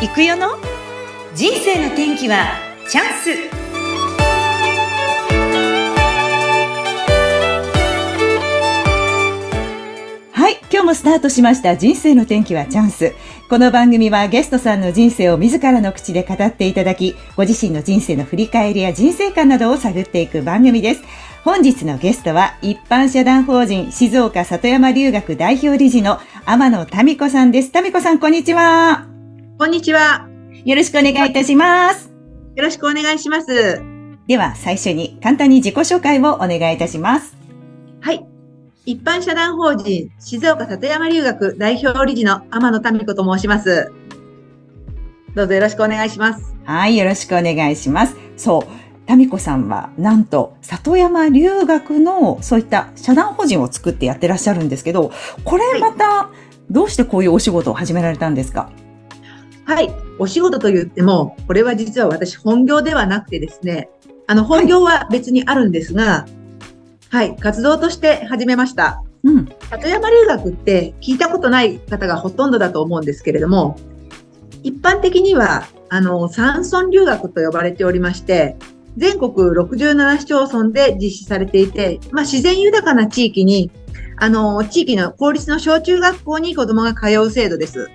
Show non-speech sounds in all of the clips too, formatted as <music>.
行くよの？人生の天気はチャンス。はい今日もスタートしました。人生の天気はチャンス。この番組はゲストさんの人生を自らの口で語っていただきご自身の人生の振り返りや人生観などを探っていく番組です。本日のゲストは一般社団法人静岡里山留学代表理事の天野民子さんです。民子さん、こんにちは。こんにちは。よろしくお願いいたします。よろしくお願いします。では、最初に簡単に自己紹介をお願いいたします。はい。一般社団法人静岡里山留学代表理事の天野民子と申します。どうぞよろしくお願いします。はい、よろしくお願いします。そう。タミコさんは、なんと、里山留学の、そういった社団法人を作ってやってらっしゃるんですけど、これまた、どうしてこういうお仕事を始められたんですか？はい。お仕事と言っても、これは実は私本業ではなくてですね、あの、本業は別にあるんですが、はい、はい、活動として始めました。うん。里山留学って聞いたことない方がほとんどだと思うんですけれども、一般的には、あの、山村留学と呼ばれておりまして、全国67市町村で実施されていて、まあ、自然豊かな地域に、あの、地域の公立の小中学校に子供が通う制度です。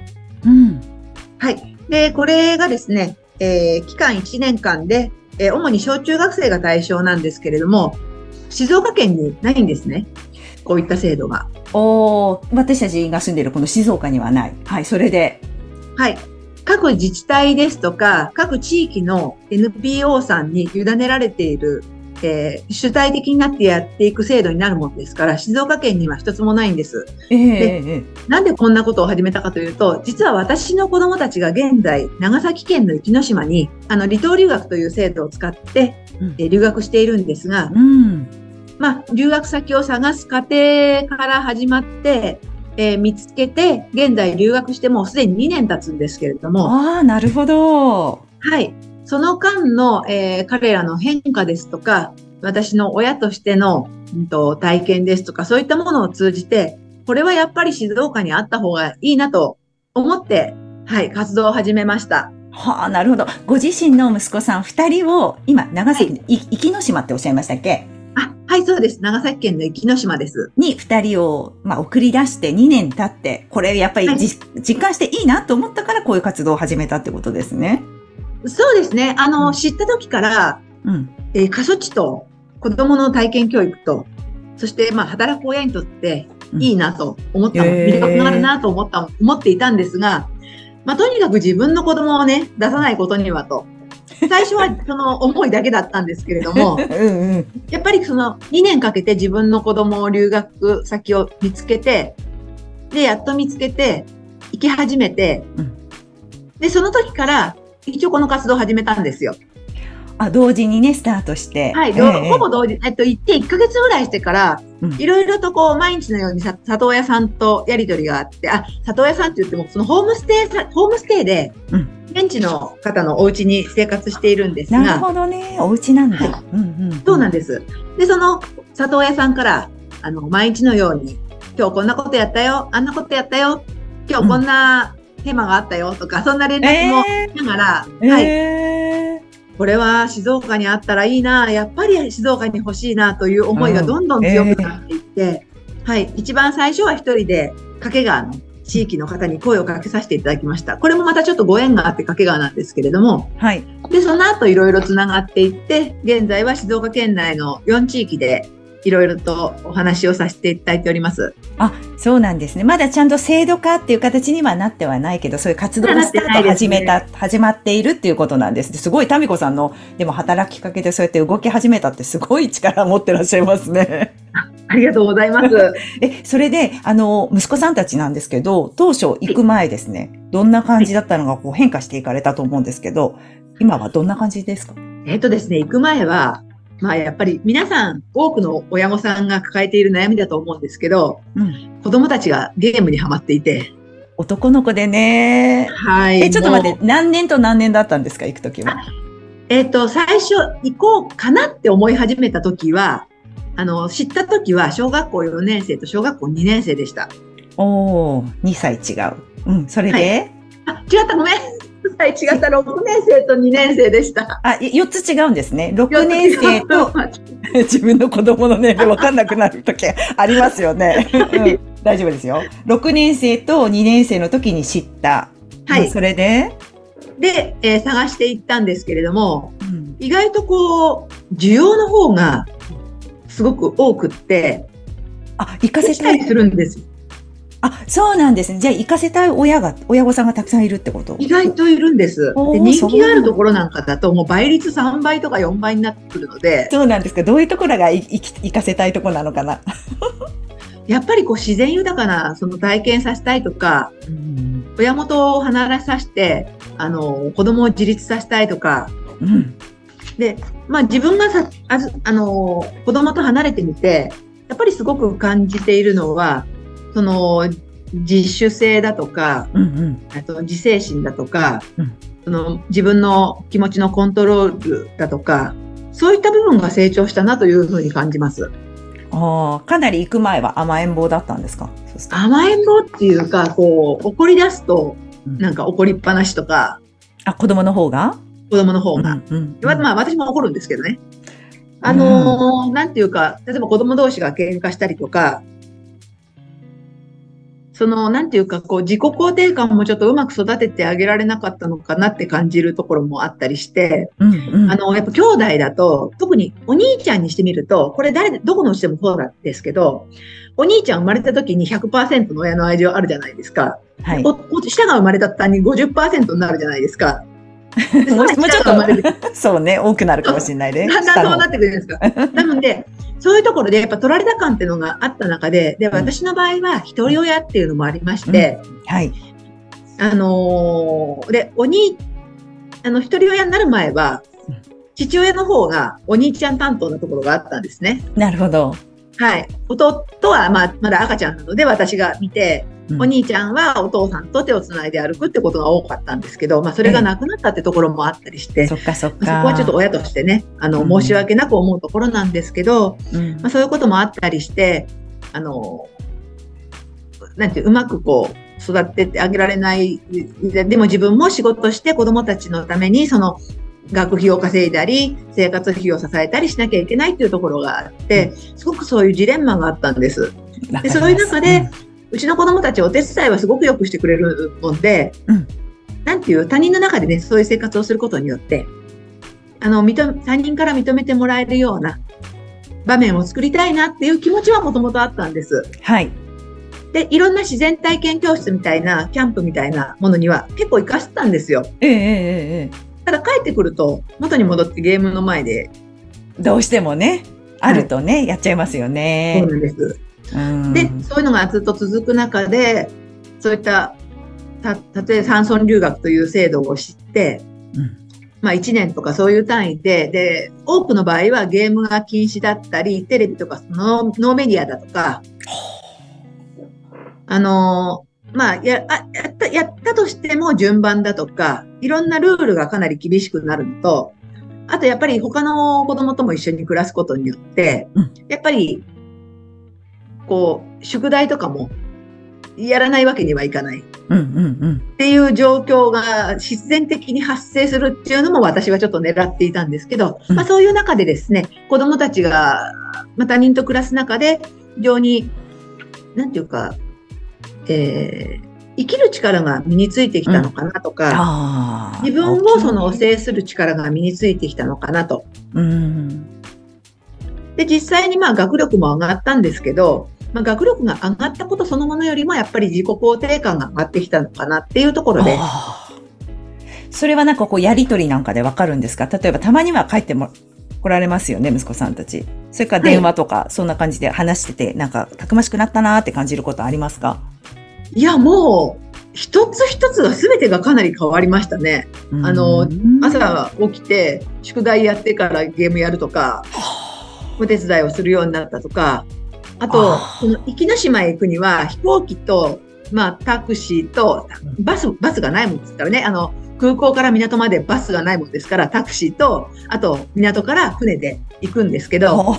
うん。はい。で、これがですね、えー、期間1年間で、えー、主に小中学生が対象なんですけれども、静岡県にないんですね。こういった制度が。お私たちが住んでいるこの静岡にはない。はい、それで。はい。各自治体ですとか、各地域の NPO さんに委ねられている、えー、主体的になってやっていく制度になるものですから、静岡県には一つもないんです。えー、でなんでこんなことを始めたかというと、実は私の子供たちが現在、長崎県の壱岐島に、あの、離島留学という制度を使って、うん、え留学しているんですが、うん、まあ、留学先を探す過程から始まって、えー、見つけて、現在留学してもうすでに2年経つんですけれども。ああ、なるほど。はい。その間の、えー、彼らの変化ですとか、私の親としての、うんと、体験ですとか、そういったものを通じて、これはやっぱり静岡にあった方がいいなと思って、はい、活動を始めました。はあ、なるほど。ご自身の息子さん二人を、今、長崎の、はい、壱岐島っておっしゃいましたっけ？あ、はい、そうです。長崎県の壱岐島です。に二人を、まあ、送り出して2年経って、これやっぱり、はい、実感していいなと思ったからこういう活動を始めたってことですね。そうですね。あの、うん、知った時から、うん、えー、過疎地と子供の体験教育と、そして、まあ、働く親にとっていいなと思った、うん、魅力があるなと思った、思っていたんですが、まあ、とにかく自分の子供をね、出さないことにはと。最初は <laughs> その思いだけだったんですけれども、<laughs> うんうん、やっぱりその2年かけて自分の子供を留学先を見つけて、で、やっと見つけて、行き始めて、うん、で、その時から一応この活動を始めたんですよ。あ、同時にね、スタートして。はい、えー、ほぼ同時。えっと、行って1ヶ月ぐらいしてから、いろいろとこう、毎日のように里親さんとやりとりがあって、あ、里親さんって言っても、そのホームステイ、ホームステイで、現地の方のお家に生活しているんですが。なるほどね。お家なんだ。はいうんうんうん、そうなんです。で、その里親さんから、あの、毎日のように、今日こんなことやったよ、あんなことやったよ、今日こんなテーマがあったよとか、そんな連絡もしながら、えー、はい。えーこれは静岡にあったらいいな、やっぱり静岡に欲しいなという思いがどんどん強くなっていって、うんえー、はい、一番最初は一人で掛川の地域の方に声をかけさせていただきました。これもまたちょっとご縁があって掛川なんですけれども、はい。で、その後いろいろつながっていって、現在は静岡県内の4地域でいろいろとお話をさせていただいております。あ、そうなんですね。まだちゃんと制度化っていう形にはなってはないけど、そういう活動をスタート始めた、ね、始まっているっていうことなんです。すごい、タミコさんの、でも働きかけてそうやって動き始めたってすごい力を持ってらっしゃいますね。ありがとうございます。<laughs> え、それで、あの、息子さんたちなんですけど、当初行く前ですね、どんな感じだったのがこう変化していかれたと思うんですけど、今はどんな感じですか？えっとですね、行く前は、まあやっぱり皆さん多くの親御さんが抱えている悩みだと思うんですけど、うん、子供たちがゲームにはまっていて。男の子でね。はい。え、ちょっと待って、何年と何年だったんですか、行くときは？えっ、ー、と、最初行こうかなって思い始めたときは、あの、知ったときは小学校4年生と小学校2年生でした。おー、2歳違う。うん、それで、はい、あ、違った、ごめん。はい、違った。6年生と2年生でした。あ、4つ違うんですね。6年生と <laughs> 自分の子供の年齢 <laughs> 分かんなくなる時ありますよね。うん、大丈夫ですよ。6年生と2年生の時に知った。はい。それで？で、えー、探していったんですけれども、うん、意外とこう、需要の方がすごく多くって、あ、行かせたいするんですあ、そうなんですね。じゃあ、行かせたい親が、親御さんがたくさんいるってこと？意外といるんです。で人気があるところなんかだと、もう倍率3倍とか4倍になってくるので。そうなんですか。どういうところが行かせたいところなのかな？<laughs> やっぱりこう自然豊かなその体験させたいとか、うん、親元を離れさせて、あの、子供を自立させたいとか、うん、で、まあ自分がさ、ああの、子供と離れてみて、やっぱりすごく感じているのは、その自主性だとか、うんうん、あと自制心だとか、うん、その自分の気持ちのコントロールだとか、そういった部分が成長したなというふうに感じます。ああ、かなり行く前は甘えん坊だったんですか？甘えん坊っていうか、こう、怒り出すと、なんか怒りっぱなしとか。うん、あ、子供の方が？子供の方が。うんうんうん、まあ、私も怒るんですけどね。あのー、なんていうか、例えば子供同士が喧嘩したりとか、その、なんていうか、こう、自己肯定感もちょっとうまく育ててあげられなかったのかなって感じるところもあったりして、うんうん、あの、やっぱ兄弟だと、特にお兄ちゃんにしてみると、これ誰、どこのうちでもそうなんですけど、お兄ちゃん生まれた時に100%の親の愛情あるじゃないですか。はい。お下が生まれた途端に50%になるじゃないですか。もうちょっと、そうね、多くなるかもしれないね。だんだんそうなってくるんですか。なので、そういうところでやっぱ取られた感っていうのがあった中で、で、私の場合は一人親っていうのもありまして、うん、はい。あのー、で、お兄、あの、一人親になる前は、父親の方がお兄ちゃん担当のところがあったんですね。なるほど。はい。弟は、まあ、まだ赤ちゃんなので私が見て、うん、お兄ちゃんはお父さんと手をつないで歩くってことが多かったんですけど、まあ、それがなくなったってところもあったりして、そっかそっか。そこはちょっと親としてね、あの、申し訳なく思うところなんですけど、うん、まあ、そういうこともあったりして、あの、なんていう、うまくこう、育ててあげられない。でも自分も仕事して子供たちのために、その、学費を稼いだり、生活費を支えたりしなきゃいけないっていうところがあって、すごくそういうジレンマがあったんです。でそういう中で、うちの子供たちお手伝いはすごくよくしてくれるもんで、うん、なんていう他人の中でね、そういう生活をすることによって、あの、認他人から認めてもらえるような場面を作りたいなっていう気持ちはもともとあったんです。はい。で、いろんな自然体験教室みたいな、キャンプみたいなものには結構活かしてたんですよ。ええええただ帰ってくると、元に戻ってゲームの前で。どうしてもね、あるとね、はい、やっちゃいますよね。そうなんです。で、そういうのがずっと続く中で、そういった、た、例えば山村留学という制度を知って、うん、まあ1年とかそういう単位で、で、多くの場合はゲームが禁止だったり、テレビとかノーノーメディアだとか、あの、まあ、や、あ、やった、やったとしても順番だとか、いろんなルールがかなり厳しくなるのと、あとやっぱり他の子供とも一緒に暮らすことによって、やっぱりこう、宿題とかもやらないわけにはいかない。っていう状況が必然的に発生するっていうのも私はちょっと狙っていたんですけど、まあそういう中でですね、子供たちが、まあ、他人と暮らす中で、非常に、なんていうか、えー、生きる力が身についてきたのかなとか、うん、自分をその制する力が身についてきたのかなと。うん、で、実際にまあ学力も上がったんですけど、まあ、学力が上がったことそのものよりもやっぱり自己肯定感が上がってきたのかなっていうところで。それはなんかこうやりとりなんかでわかるんですか？例えばたまには帰っても来られますよね、息子さんたち。それから電話とか、そんな感じで話してて、なんかたくましくなったなって感じることありますか？いや、もう、一つ一つが全てがかなり変わりましたね。あの、朝起きて、宿題やってからゲームやるとか、お手伝いをするようになったとか、あと、この壱岐島へ行くには飛行機と、まあ、タクシーと、バス、バスがないもんですからね。あの、空港から港までバスがないもんですから、タクシーと、あと、港から船で行くんですけど、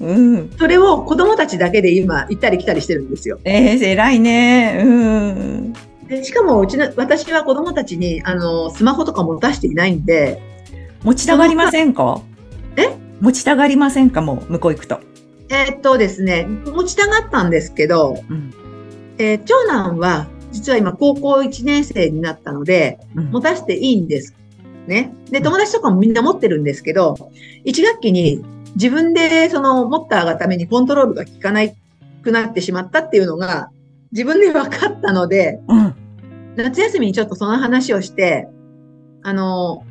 うん、それを子供たちだけで今、行ったり来たりしてるんですよ。ええー、偉いね。うん。ででしかも、うちの、私は子供たちに、あの、スマホとか持たしていないんで。持ちたがりませんか？え？持ちたがりませんか？もう、向こう行くと。えー、っとですね、持ちたがったんですけど、うん、えー、長男は、実は今高校1年生になったので、うん、持たせていいんです。ね。で、友達とかもみんな持ってるんですけど、1学期に自分でその持ったがためにコントロールが効かないくなってしまったっていうのが自分で分かったので、うん、夏休みにちょっとその話をして、あの、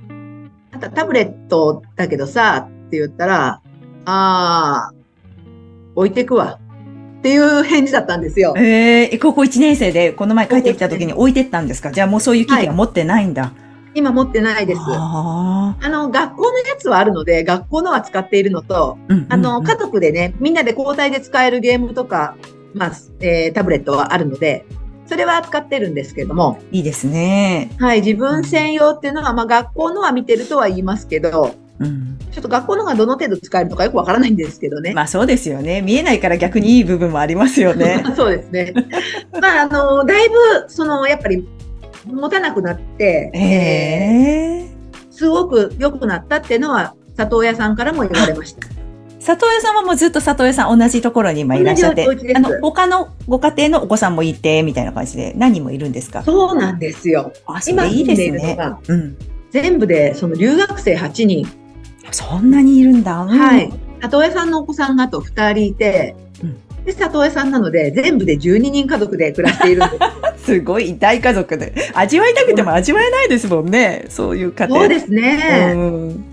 あたタブレットだけどさ、って言ったら、ああ、置いてくわ。っていう返事だったんですよ。ええー、高校1年生でこの前帰ってきた時に置いてったんですか？じゃあもうそういう機器は持ってないんだ。はい今持ってないです。あの、学校のやつはあるので、学校のは使っているのと、うんうんうん、あの、家族でね、みんなで交代で使えるゲームとか、まあ、えー、タブレットはあるので、それは使ってるんですけども。いいですね。はい、自分専用っていうのは、まあ、学校のは見てるとは言いますけど、うん、ちょっと学校のがどの程度使えるのかよくわからないんですけどね。まあそうですよね。見えないから逆にいい部分もありますよね。<laughs> そうですね。まああの、だいぶ、その、やっぱり持たなくなって、えー、すごく良くなったっていうのは、里親さんからも言われました。<laughs> 里親さんはもうずっと里親さん同じところに今いらっしゃって、あの、他のご家庭のお子さんもいて、みたいな感じで、何人もいるんですか？そうなんですよ。今いいですね。うん、全部で、その留学生8人。そんなにいるんだ。うん、はい。里親さんのお子さんがあと2人いて、で、里親さんなので、全部で12人家族で暮らしているんです。<laughs> すごい大家族で。味わいたくても味わえないですもんね。そういう家庭。そうですね。うん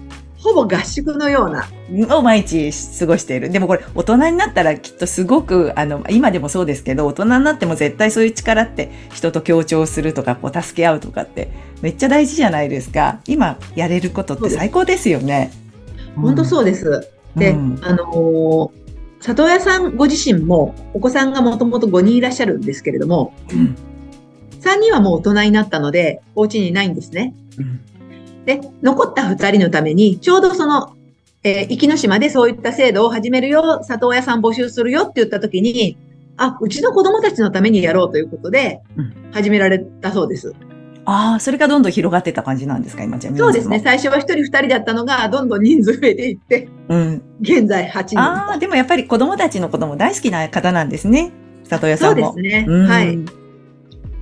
ほぼ合宿のような。を毎日過ごしている。でもこれ、大人になったらきっとすごく、あの、今でもそうですけど、大人になっても絶対そういう力って人と協調するとか、こう、助け合うとかって、めっちゃ大事じゃないですか。今やれることって最高ですよね。本当そうです。で、うん、あのー、里親さんご自身もお子さんがもともと5人いらっしゃるんですけれども、うん、3人はもう大人になったので、お家にいないんですね。うん、で、残った2人のために、ちょうどその、えー、壱岐島でそういった制度を始めるよ、里親さん募集するよって言った時に、あ、うちの子供たちのためにやろうということで、始められたそうです。ああ、それがどんどん広がってた感じなんですか、今じゃそうですね。最初は1人2人だったのが、どんどん人数増えていって、うん、現在8人。ああ、でもやっぱり子供たちのことも大好きな方なんですね。里親さんも。そうですね。うん、はい。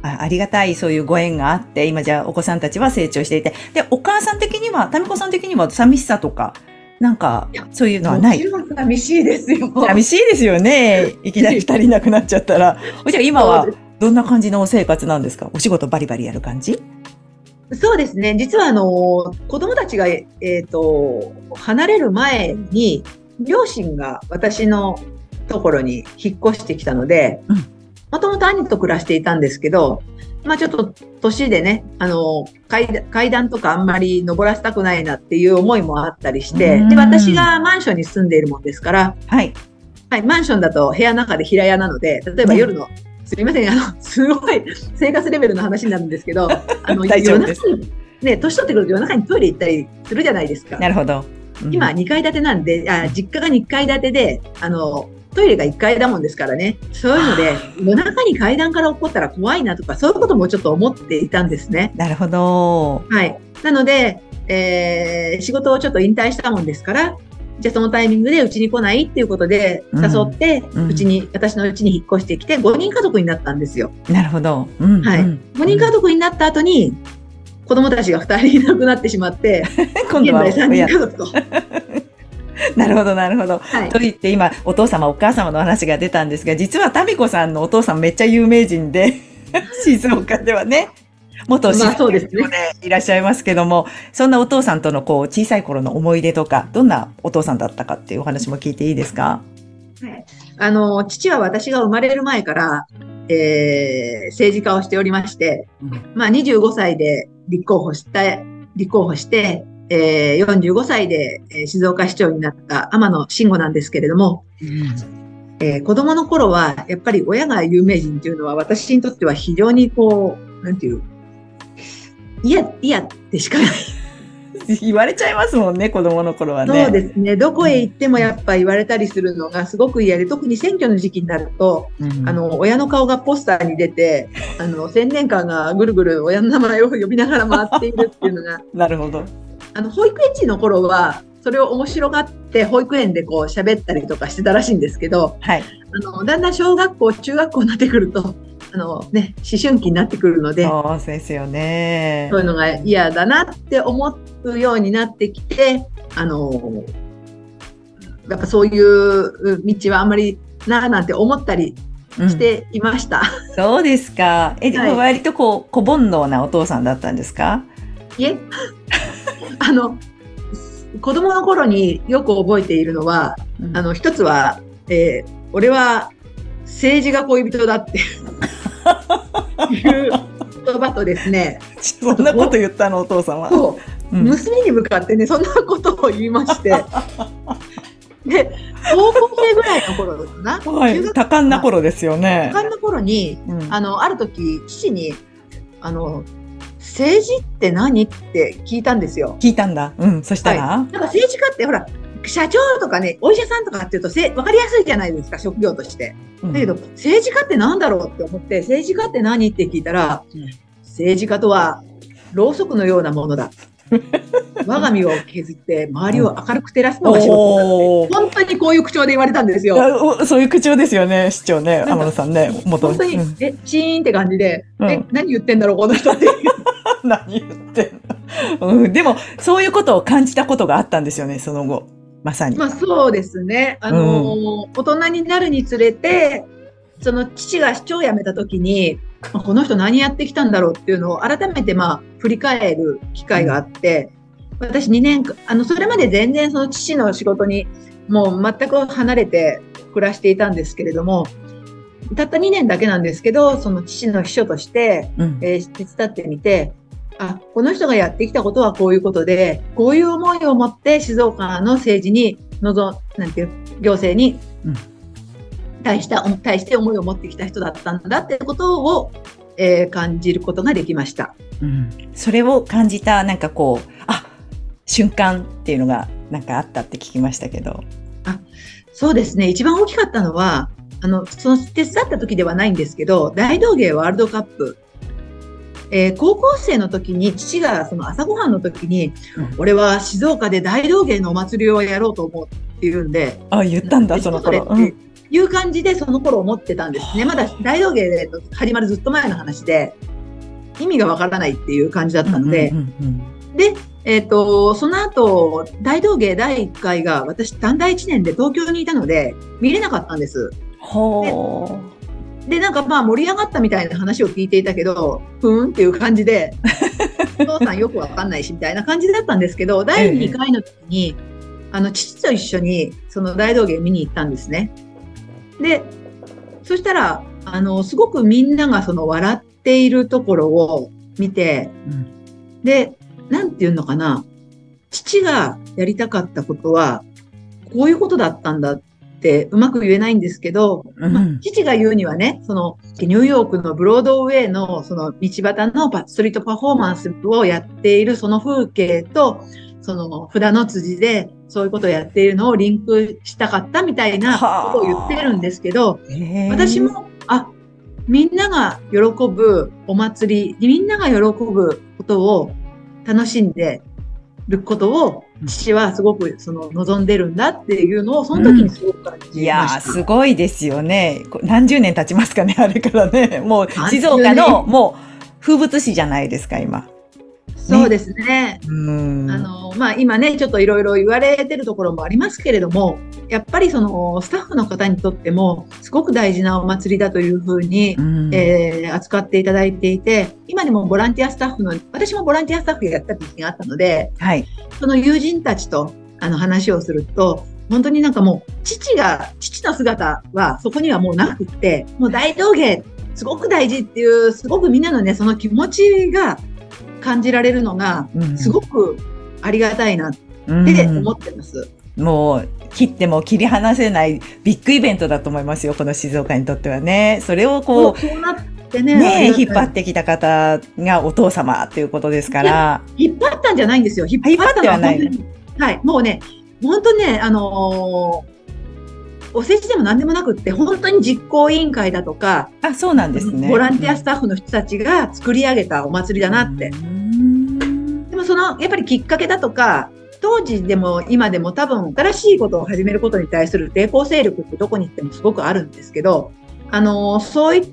あありがたいそういうご縁があって、今じゃあお子さんたちは成長していて。で、お母さん的には、タミコさん的には寂しさとか、なんか、そういうのはない？寂しいですよ。寂しいですよね。いきなり二人亡くなっちゃったら。じゃあ今はどんな感じのお生活なんですか？お仕事バリバリやる感じ？そうですね。実はあの、子供たちが、えっ、ー、と、離れる前に、両親が私のところに引っ越してきたので、もともと兄と暮らしていたんですけど、まあちょっと年でね、あの階、階段とかあんまり登らせたくないなっていう思いもあったりして、で、私がマンションに住んでいるもんですから、はい。はい、マンションだと部屋の中で平屋なので、例えば夜のすみません、あの、すごい生活レベルの話になるんですけど、<laughs> あの、夜中に、ね、年取ってくると夜中にトイレ行ったりするじゃないですか。なるほど。うん、今、2階建てなんで、あ、実家が2階建てで、あの、トイレが1階だもんですからね。そういうので、夜中に階段から起こったら怖いなとか、そういうこともちょっと思っていたんですね。なるほど。はい。なので、えー、仕事をちょっと引退したもんですから、じゃあそのタイミングでうちに来ないっていうことで誘って、うち、ん、に、私のうちに引っ越してきて5人家族になったんですよ。なるほど。うん、はい。5人家族になった後に、子供たちが2人いなくなってしまって、<laughs> 今度は現在3人家族と。<laughs> なるほど、なるほど。はい、と言って今、お父様、お母様の話が出たんですが、実は民子さんのお父さんめっちゃ有名人で、<laughs> 静岡ではね。元師匠でいらっしゃいますけども、そんなお父さんとのこう小さい頃の思い出とか、どんなお父さんだったかっていうお話も聞いていいですか？はい。あの、父は私が生まれる前から、えー、政治家をしておりまして、うん、まあ25歳で立候補した、立候補して、えー、45歳で静岡市長になった天野慎吾なんですけれども、うんえー、子供の頃は、やっぱり親が有名人っていうのは私にとっては非常にこう、なんていう、嫌、嫌ってしかない。<laughs> 言われちゃいますもんね、子供の頃はね。そうですね。どこへ行ってもやっぱ言われたりするのがすごく嫌で、特に選挙の時期になると、うん、あの、親の顔がポスターに出て、あの、千年間がぐるぐる親の名前を呼びながら回っているっていうのが。<laughs> なるほど。あの、保育園児の頃は、それを面白がって保育園でこう喋ったりとかしてたらしいんですけど、はい、あのだんだん小学校中学校になってくるとあのね、思春期になってくるので、そうですよね。そういうのが嫌だなって思うようになってきて、あの、やっぱそういう道はあんまりななんて思ったりしていました。うん、そうですか。え、でも割とこう、小煩悩なお父さんだったんですか？いえ、<laughs> あの、子供の頃によく覚えているのは、うん、あの、一つは、えー、俺は政治が恋人だっていう言葉とですね。そんなこと言ったの、お父さんは。そう、うん、娘に向かってね、そんなことを言いまして。で、高校生ぐらいの頃かな。はい、多感な頃ですよね。多感な頃に、うん、あの、ある時、父に、あの、政治って何？って聞いたんですよ。聞いたんだ。うん、そしたら、はい、なんか政治家ってほら、社長とかね、お医者さんとかっていうとせ、わかりやすいじゃないですか、職業として。だけど、政治家って何だろうって思って、政治家って何？って聞いたら、政治家とは、ろうそくのようなものだ。<laughs> 我が身を削って周りを明るく照らすのが仕事だ本当にこういう口調で言われたんですよ。そういう口調ですよね、市長ね、天野さんね、元本当に、うん、え、チーンって感じで、うん、え、何言ってんだろう、この人って。<laughs> 何言ってんの、うん、でも、そういうことを感じたことがあったんですよね、その後。まさに。まあそうですね。あのーうん、大人になるにつれて、その父が市長を辞めた時に、この人何やってきたんだろうっていうのを改めてまあ振り返る機会があって、私2年あの、それまで全然その父の仕事にもう全く離れて暮らしていたんですけれども、たった2年だけなんですけど、その父の秘書として、うん、えー、手伝ってみて、あ、この人がやってきたことはこういうことで、こういう思いを持って静岡の政治に望、なんていう、行政に対した、対して思いを持ってきた人だったんだってことを、えー、感じることができました。うん。それを感じた、なんかこう、あ、瞬間っていうのがなんかあったって聞きましたけど。あ、そうですね。一番大きかったのは、あの、その手伝った時ではないんですけど、大道芸ワールドカップえー、高校生の時に父がその朝ごはんの時に、うん、俺は静岡で大道芸のお祭りをやろうと思うって言うんで。あ、言ったんだ、その頃。っていう感じでその頃思ってたんですね。まだ大道芸で始まるずっと前の話で、意味がわからないっていう感じだったので、で、えっ、ー、と、その後、大道芸第1回が私短大1年で東京にいたので、見れなかったんです。で、なんかまあ盛り上がったみたいな話を聞いていたけど、ふーんっていう感じで、<laughs> お父さんよくわかんないしみたいな感じだったんですけど、第2回の時に、あの、父と一緒にその大道芸見に行ったんですね。で、そしたら、あの、すごくみんながその笑っているところを見て、うん、で、なんていうのかな、父がやりたかったことは、こういうことだったんだっってうまく言えないんですけど、うん、まあ、父が言うにはね、そのニューヨークのブロードウェイのその道端のストリートパフォーマンスをやっているその風景と、その札の辻でそういうことをやっているのをリンクしたかったみたいなことを言ってるんですけど、私も、あ、みんなが喜ぶお祭り、みんなが喜ぶことを楽しんでることを父はすごくその望んでるんだっていうのをその時にすごく感じました、うん、いやすごいですよね。何十年経ちますかねあれからね。もう静岡のもう風物詩じゃないですか今そうですね。ねあの、まあ、今ね、ちょっといろいろ言われてるところもありますけれども、やっぱりそのスタッフの方にとっても、すごく大事なお祭りだというふうに、ん、えー、扱っていただいていて、今でもボランティアスタッフの、私もボランティアスタッフやった時があったので、はい、その友人たちとあの話をすると、本当になんかもう、父が、父の姿はそこにはもうなくって、もう大道芸、すごく大事っていう、すごくみんなのね、その気持ちが感じられるのが、すごくありがたいなって思ってます。うん、もう切っても切り離せないビッグイベントだと思いますよ、この静岡にとってはね。それをこう。そうなてね。ね引っ張ってきた方がお父様っていうことですから。引っ張ったんじゃないんですよ。引っ張ってはない。はい。もうね、本当ね、あのーお世辞でも何でもなくって、本当に実行委員会だとか、あ、そうなんですね。ボランティアスタッフの人たちが作り上げたお祭りだなって。でもその、やっぱりきっかけだとか、当時でも今でも多分新しいことを始めることに対する抵抗勢力ってどこに行ってもすごくあるんですけど、あの、そういっ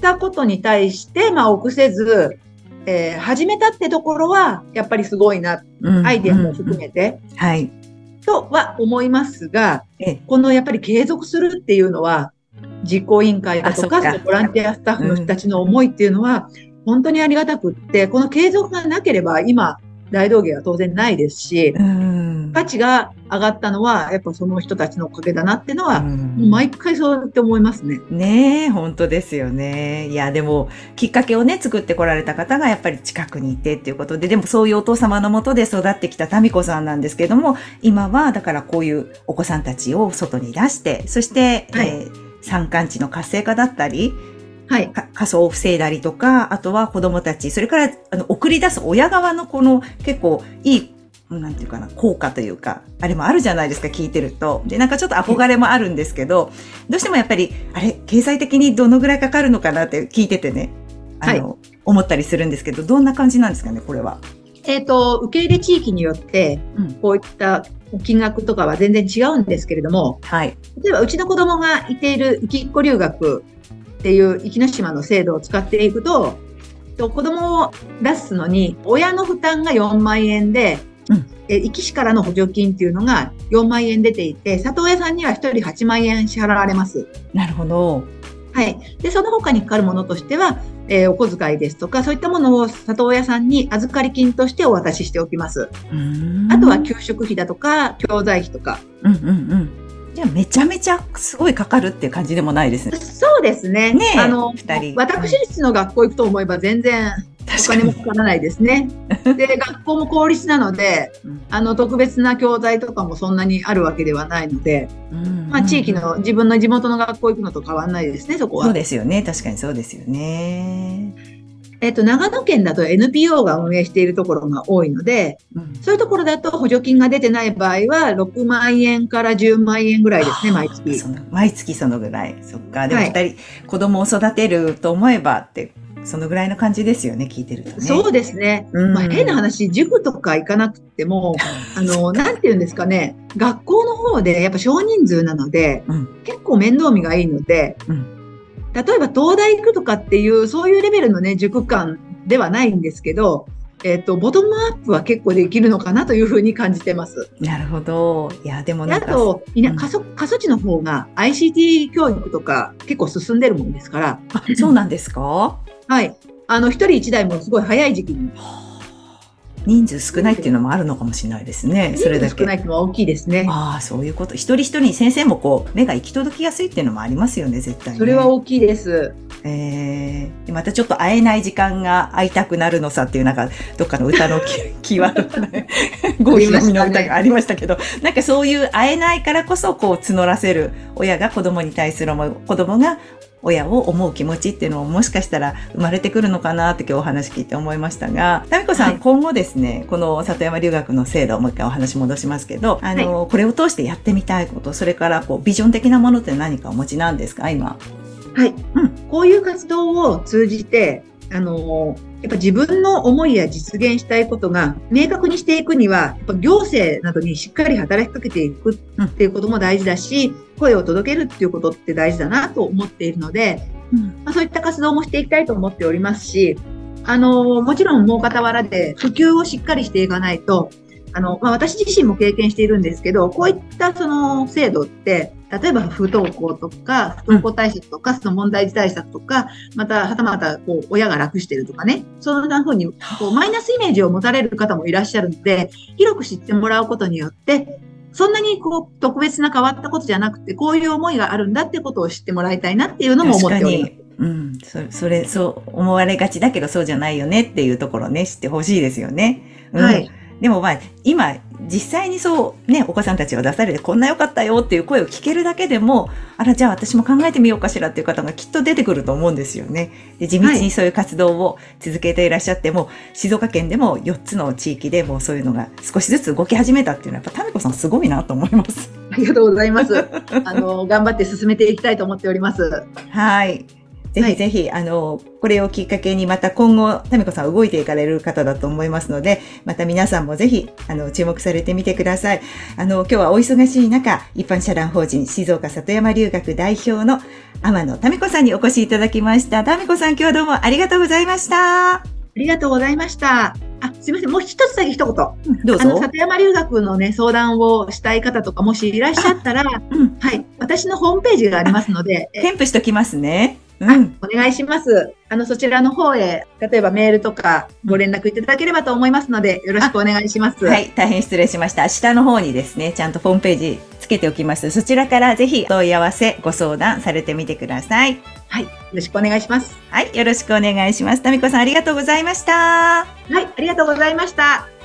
たことに対して、まあ、臆せず、えー、始めたってところは、やっぱりすごいな、アイデアも含めて。はい。とは思いますが、このやっぱり継続するっていうのは、実行委員会だとか、か。ボランティアスタッフの人たちの思いっていうのは、本当にありがたくって、この継続がなければ、今、大道芸は当然ないですし、価値が上がったのは、やっぱその人たちのおかげだなっていうのは、もう毎回そうやって思いますね。ねえ、本当ですよね。いや、でも、きっかけをね、作ってこられた方がやっぱり近くにいてっていうことで、でもそういうお父様のもとで育ってきた民子さんなんですけども、今は、だからこういうお子さんたちを外に出して、そして、はい、えー、山間地の活性化だったり、はい。仮想を防いだりとか、あとは子供たち、それから、あの、送り出す親側のこの結構いい、なんていうかな、効果というか、あれもあるじゃないですか、聞いてると。で、なんかちょっと憧れもあるんですけど、どうしてもやっぱり、あれ、経済的にどのぐらいかかるのかなって聞いててね、あの、はい、思ったりするんですけど、どんな感じなんですかね、これは。えっ、ー、と、受け入れ地域によって、こういった金額とかは全然違うんですけれども、はい。例えば、うちの子供がいているきっこ留学っていう壱岐島の制度を使っていくと、子供を出すのに、親の負担が4万円で、うん、え、壱岐市からの補助金っていうのが4万円出ていて、里親さんには1人8万円支払われます。なるほど。はい。で、その他にかかるものとしては、えー、お小遣いですとか、そういったものを里親さんに預かり金としてお渡ししておきます。あとは給食費だとか、教材費とか。うんうんうん。じゃめちゃめちゃすごいかかるっていう感じでもないですね。そうですね。ねあの、私立の学校行くと思えば全然お金もかからないですね。で、学校も公立なので、あの、特別な教材とかもそんなにあるわけではないので、まあ、地域の、自分の地元の学校行くのと変わらないですね、そこは。そうですよね。確かにそうですよね。えっと、長野県だと NPO が運営しているところが多いので、うん、そういうところだと補助金が出てない場合は、6万円から10万円ぐらいですね、毎月。毎月そのぐらい。そっか。でも二人、はい、子供を育てると思えばって、そのぐらいの感じですよね、聞いてるとね。そうですね。うん、まあ、変な話、塾とか行かなくても、<laughs> あの、なんて言うんですかね、学校の方でやっぱ少人数なので、うん、結構面倒見がいいので、うん例えば東大行くとかっていう、そういうレベルのね、塾間ではないんですけど、えっ、ー、と、ボトムアップは結構できるのかなというふうに感じてます。なるほど。いや、でもなんか。あと、過疎、過疎地の方が ICT 教育とか結構進んでるもんですから。あ、そうなんですか？はい。あの、一人一台もすごい早い時期に。人数少ないっていうのもあるのかもしれないですね。それだけ。少ないのは大きいですね。ああ、そういうこと。一人一人先生もこう、目が行き届きやすいっていうのもありますよね、絶対、ね、それは大きいです。えー、またちょっと会えない時間が会いたくなるのさっていう、なんか、どっかの歌のキーワードね、<laughs> ゴーの歌がありましたけど、なんかそういう会えないからこそ、こう、募らせる親が子供に対する思い、子供が親を思う気持ちっていうのももしかしたら生まれてくるのかなって今日お話聞いて思いましたが、タミコさん、はい、今後ですね、この里山留学の制度、もう一回お話戻しますけど、あの、はい、これを通してやってみたいこと、それからこうビジョン的なものって何かお持ちなんですか、今？はい。うん。こういう活動を通じて、あの、やっぱ自分の思いや実現したいことが明確にしていくには、やっぱ行政などにしっかり働きかけていくっていうことも大事だし、声を届けるっていうことって大事だなと思っているので、まあ、そういった活動もしていきたいと思っておりますし、あの、もちろんもう傍らで普及をしっかりしていかないと、あの、まあ、私自身も経験しているんですけど、こういったその制度って、例えば不登校とか、不登校対策とか、その問題児対策とか、また、はたまた、こう、親が楽してるとかね、そんな風に、こう、マイナスイメージを持たれる方もいらっしゃるので、広く知ってもらうことによって、そんなにこう、特別な変わったことじゃなくて、こういう思いがあるんだってことを知ってもらいたいなっていうのも思っております。うん。そそれ、そう思われがちだけどそうじゃないよねっていうところね、知ってほしいですよね。うん、はい。でもまあ、今、実際にそうね、お子さんたちを出されてこんな良かったよっていう声を聞けるだけでも、あら、じゃあ私も考えてみようかしらっていう方がきっと出てくると思うんですよね。で地道にそういう活動を続けていらっしゃっても、はい、静岡県でも4つの地域でもうそういうのが少しずつ動き始めたっていうのは、やっぱタミコさんすごいなと思います。ありがとうございます。あの、頑張って進めていきたいと思っております。はい。ぜひぜひ、はい、あの、これをきっかけにまた今後、タミコさん動いていかれる方だと思いますので、また皆さんもぜひ、あの、注目されてみてください。あの、今日はお忙しい中、一般社団法人静岡里山留学代表の天野タミコさんにお越しいただきました。タミコさん今日はどうもありがとうございました。ありがとうございました。あ、すみません。もう一つだけ一言。どうぞ。あの、里山留学のね、相談をしたい方とか、もしいらっしゃったら、うん、はい。私のホームページがありますので。添付しときますね。うん、お願いします。あの、そちらの方へ、例えばメールとかご連絡いただければと思いますので、よろしくお願いします。はい、大変失礼しました。下の方にですね、ちゃんとホームページつけておきます。そちらからぜひ問い合わせ、ご相談されてみてください。はい、よろしくお願いします。はい、よろしくお願いします。タミコさんありがとうございました。はい、ありがとうございました。